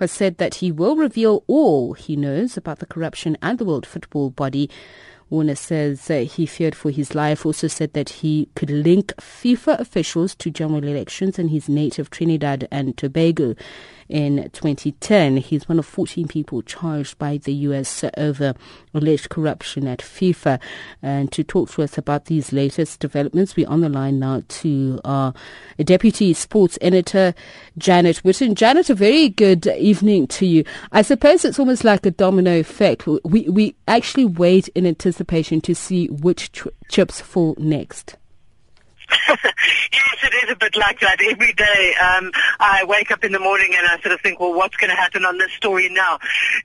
has said that he will reveal all he knows about the corruption and the World Football Body. Warner says uh, he feared for his life, also said that he could link FIFA officials to general elections in his native Trinidad and Tobago in 2010. He's one of 14 people charged by the U.S. over alleged corruption at FIFA. And to talk to us about these latest developments, we're on the line now to our Deputy Sports Editor, Janet Whitten. Janet, a very good evening to you. I suppose it's almost like a domino effect. We, we actually wait in anticipation to see which chips fall next. yes, it is a bit like that. Every day um, I wake up in the morning and I sort of think, well, what's going to happen on this story now?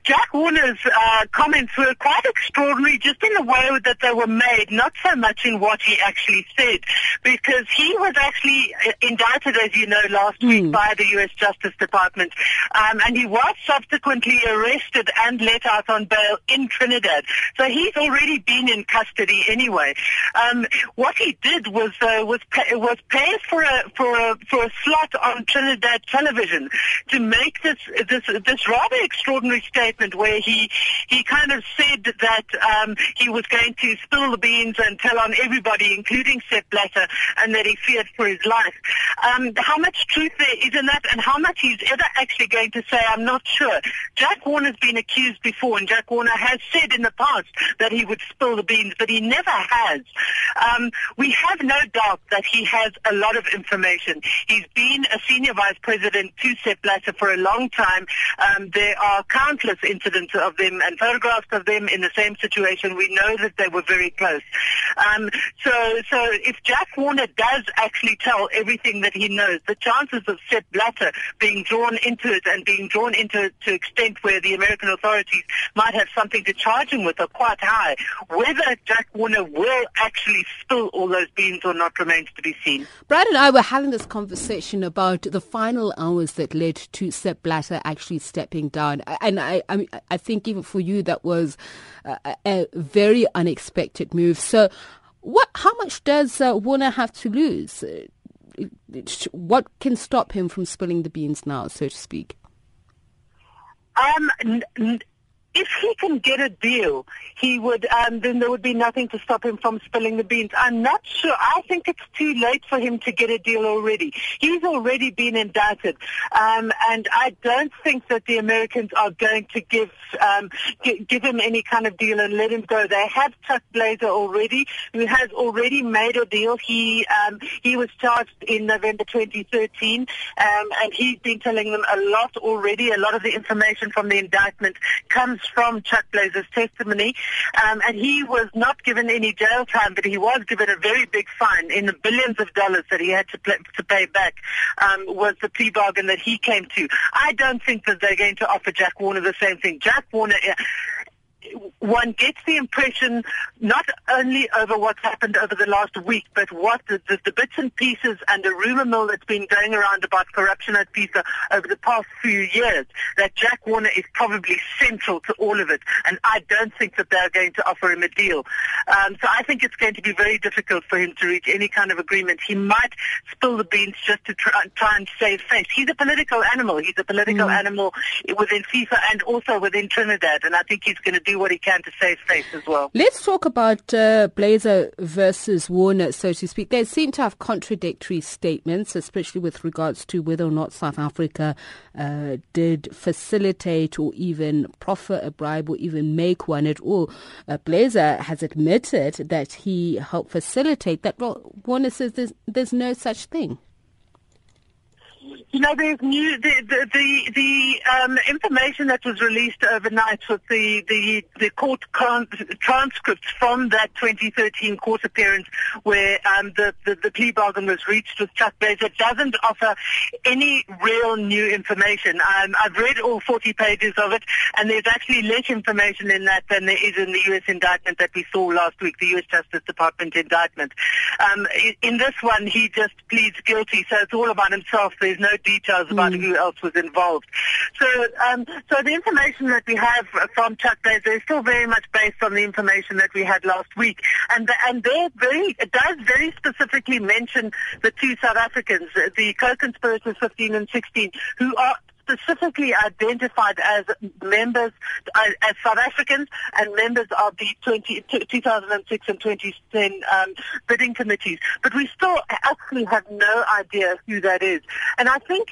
Jack Warner's uh, comments were quite extraordinary just in the way that they were made, not so much in what he actually said, because he was actually uh, indicted, as you know, last mm. week hmm. by the U.S. Justice Department, um, and he was subsequently arrested and let out on bail in Trinidad. So he's already been in custody anyway. Um, what he did was, uh, was was pay, was paid for a for a for a slot on Trinidad television to make this this this rather extraordinary statement where he he kind of said that um, he was going to spill the beans and tell on everybody, including Sepp Blatter, and that he feared for his life. Um, how much truth there is in that, and how much he's ever actually going to say, I'm not sure. Jack Warner's been accused before, and Jack Warner has said in the past that he would spill the beans, but he never has. Um, we have no doubt that he has a lot of information. He's been a senior vice president to Sepp Blatter for a long time. Um, there are countless incidents of them and photographs of them in the same situation. We know that they were very close. Um, so, so if Jack Warner does actually tell everything that he knows, the chances of Sepp Blatter being drawn into it and being drawn into it to extent where the American authorities might have something to charge him with are quite high. Whether Jack Warner will actually spill all those beans or not remains remains to be seen. Brad and I were having this conversation about the final hours that led to Sepp Blatter actually stepping down, and I, I, I think even for you that was a, a very unexpected move. So, what? How much does uh, Warner have to lose? What can stop him from spilling the beans now, so to speak? Um, n- n- if he can get a deal, he would, um, then there would be nothing to stop him from spilling the beans. I'm not sure. I think it's too late for him to get a deal already. He's already been indicted. Um, and I don't think that the Americans are going to give, um, g- give him any kind of deal and let him go. They have Chuck Blazer already, who has already made a deal. He, um, he was charged in November 2013, um, and he's been telling them a lot already. A lot of the information from the indictment comes from Chuck Blazer's testimony, um, and he was not given any jail time, but he was given a very big fine in the billions of dollars that he had to, play, to pay back. Um, was the plea bargain that he came to? I don't think that they're going to offer Jack Warner the same thing. Jack Warner one gets the impression not only over what's happened over the last week, but what the, the, the, bits and pieces and the rumor mill that's been going around about corruption at FIFA over the past few years, that Jack Warner is probably central to all of it. And I don't think that they're going to offer him a deal. Um, so I think it's going to be very difficult for him to reach any kind of agreement. He might spill the beans just to try, try and save face. He's a political animal. He's a political mm. animal within FIFA and also within Trinidad. And I think he's going to do what he can to save face as well. Let's talk about uh, Blazer versus Warner, so to speak. They seem to have contradictory statements, especially with regards to whether or not South Africa uh, did facilitate or even proffer a bribe or even make one at all. Uh, Blazer has admitted that he helped facilitate that. Well, Warner says there's, there's no such thing. You know, there's new the the the, the um, information that was released overnight with the the the court transcripts from that 2013 court appearance where um, the, the the plea bargain was reached with Chuck Blazer doesn't offer any real new information. Um, I've read all 40 pages of it, and there's actually less information in that than there is in the U.S. indictment that we saw last week, the U.S. Justice Department indictment. Um, in this one, he just pleads guilty, so it's all about himself. There's no details about mm. who else was involved. So, um, so the information that we have from Chuck Blazer is still very much based on the information that we had last week, and and there very it does very specifically mention the two South Africans, the co-conspirators 15 and 16, who are specifically identified as members, uh, as South Africans and members of the 20, 2006 and 2010 um, bidding committees. But we still actually have no idea who that is. And I think,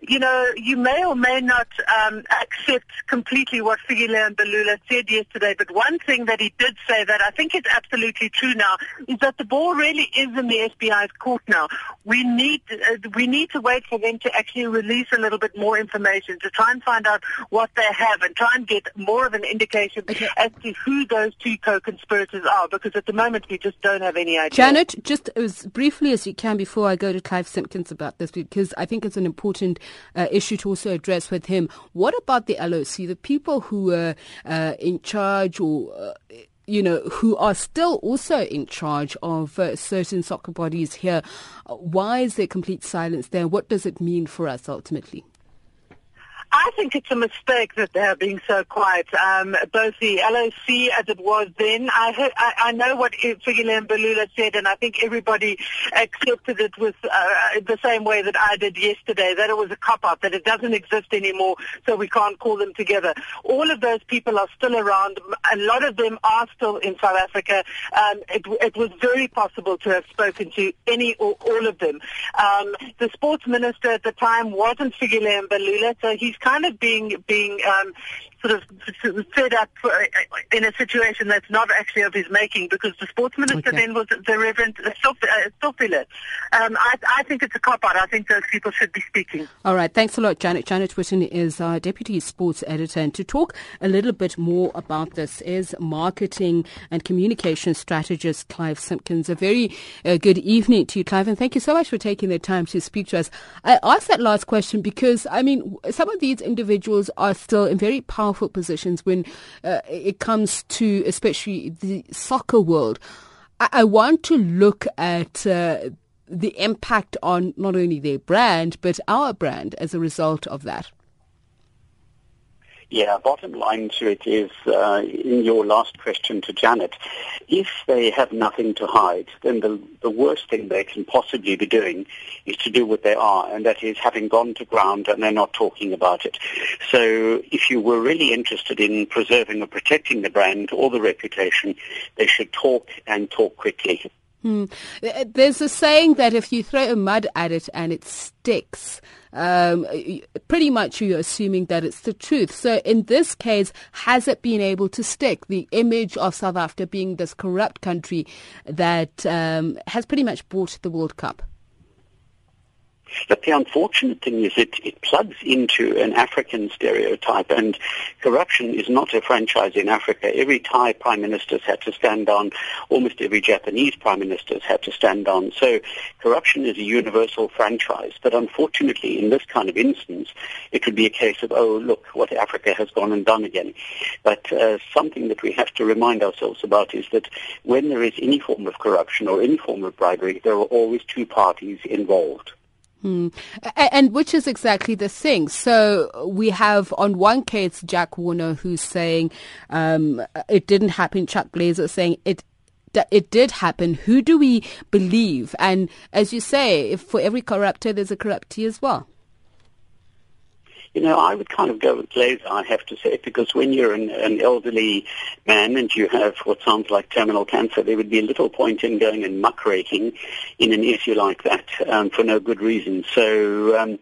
you know, you may or may not um, accept completely what Fikile Mbalula said yesterday, but one thing that he did say that I think is absolutely true now is that the ball really is in the FBI's court now. We need uh, we need to wait for them to actually release a little bit more information to try and find out what they have and try and get more of an indication okay. as to who those two co-conspirators are because at the moment we just don't have any idea. Janet, just as briefly as you can before I go to Clive Simpkins about this because I think it's an important uh, issue to also address with him. What about the LOC, the people who are uh, in charge or uh, you know, who are still also in charge of uh, certain soccer bodies here. Why is there complete silence there? What does it mean for us ultimately? I think it's a mistake that they're being so quiet. Um, both the LOC as it was then, I, heard, I, I know what Fikile Mbalula said, and I think everybody accepted it with uh, the same way that I did yesterday, that it was a cop-out, that it doesn't exist anymore, so we can't call them together. All of those people are still around. A lot of them are still in South Africa. Um, it, it, was very possible to have spoken to any or all of them. Um, the sports minister at the time wasn't Fikile Mbalula, so he's kind of being being um, sort of fed up uh, in a situation that's not actually of his making because the sports minister okay. then was the Reverend Stofile. Um, I, I think it's a cop-out. I think those people should be speaking. All right. Thanks a lot, Janet. Janet Whitten is our Deputy Sports Editor. And to talk a little bit more about this is marketing and communication strategist Clive Simpkins. A very uh, good evening to you, Clive, and thank you so much for taking the time to speak to us. I asked that last question because, I mean, some of these individuals are still in very powerful powerful positions when uh, it comes to especially the soccer world. I, I want to look at uh, the impact on not only their brand but our brand as a result of that. Yeah, bottom line to it is, uh, in your last question to Janet, if they have nothing to hide, then the, the worst thing they can possibly be doing is to do what they are, and that is having gone to ground and they're not talking about it. So if you were really interested in preserving or protecting the brand or the reputation, they should talk and talk quickly. Hmm. There's a saying that if you throw mud at it and it sticks, um, pretty much you're assuming that it's the truth. So in this case, has it been able to stick? The image of South Africa being this corrupt country that um, has pretty much bought the World Cup. But the unfortunate thing is it, it plugs into an African stereotype, and corruption is not a franchise in Africa. Every Thai prime minister's had to stand down. Almost every Japanese prime minister's had to stand down. So corruption is a universal franchise. But unfortunately, in this kind of instance, it would be a case of, oh, look, what Africa has gone and done again. But uh, something that we have to remind ourselves about is that when there is any form of corruption or any form of bribery, there are always two parties involved. Hmm. And which is exactly the thing. So we have on one case Jack Warner who's saying um, it didn't happen. Chuck Blazer saying it it did happen. Who do we believe? And as you say, if for every corrupter there's a corruptee as well. You know, I would kind of go with Glazer, I have to say, because when you're an, an elderly man and you have what sounds like terminal cancer, there would be little point in going and muckraking in an issue like that um, for no good reason. So um,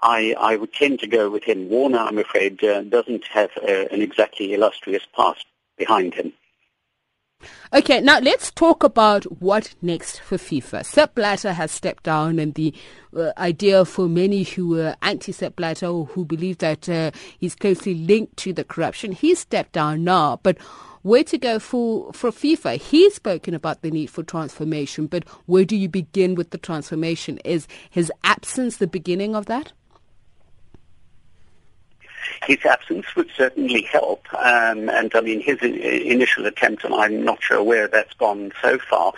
I, I would tend to go with him. Warner, I'm afraid, uh, doesn't have uh, an exactly illustrious past behind him. Okay, now let's talk about what next for FIFA. Sepp Blatter has stepped down, and the uh, idea for many who were anti-Sepp Blatter or who believe that uh, he's closely linked to the corruption, he's stepped down now. But where to go for, for FIFA? He's spoken about the need for transformation, but where do you begin with the transformation? Is his absence the beginning of that? His absence would certainly help. Um, and I mean, his initial attempt, and I'm not sure where that's gone so far,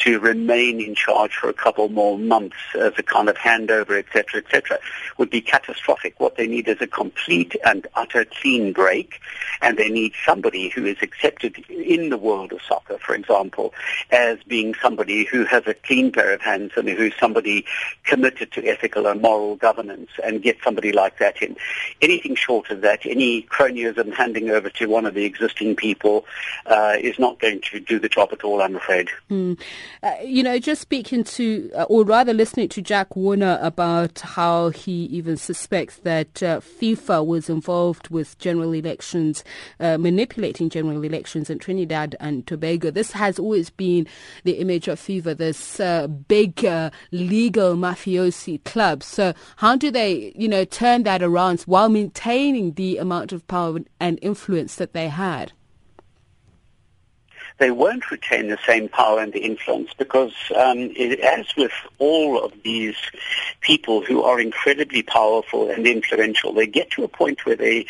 to remain in charge for a couple more months as a kind of handover, etc., etc., would be catastrophic. What they need is a complete and utter clean break, and they need somebody who is accepted in the world of soccer, for example, as being somebody who has a clean pair of hands and who's somebody committed to ethical and moral governance, and get somebody like that in. Anything short of that, any cronyism handing over to one of the existing people uh, is not going to do the job at all, I'm afraid. Mm. Uh, you know, just speaking to, uh, or rather listening to Jack Warner about how he even suspects that uh, FIFA was involved with general elections, uh, manipulating general elections in Trinidad and Tobago. This has always been the image of FIFA, this big legal mafiosi club. So how do they, you know, turn that around while maintaining the amount of power and influence that they had? They won't retain the same power and the influence because, um, it, as with all of these people who are incredibly powerful and influential, they get to a point where they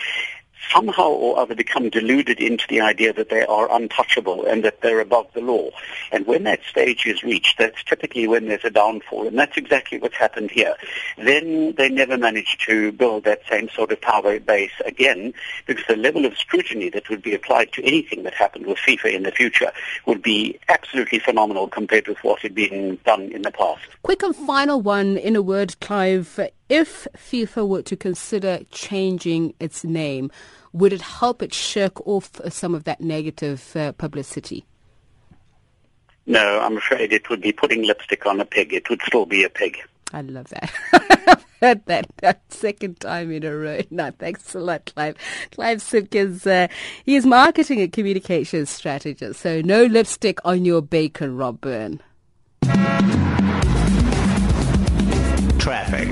somehow or other become deluded into the idea that they are untouchable and that they're above the law. And when that stage is reached, that's typically when there's a downfall, and that's exactly what's happened here. Then they never manage to build that same sort of power base again, because the level of scrutiny that would be applied to anything that happened with FIFA in the future would be absolutely phenomenal compared with what had been done in the past. Quick and final one, in a word, Clive if FIFA were to consider changing its name, would it help it shirk off some of that negative uh, publicity? No, I'm afraid it would be putting lipstick on a pig. It would still be a pig. I love that. I've heard that, that second time in a row. No, thanks a lot, Clive. Clive Simpkins, uh, he is marketing and communications strategist. So no lipstick on your bacon, Rob Byrne. Traffic.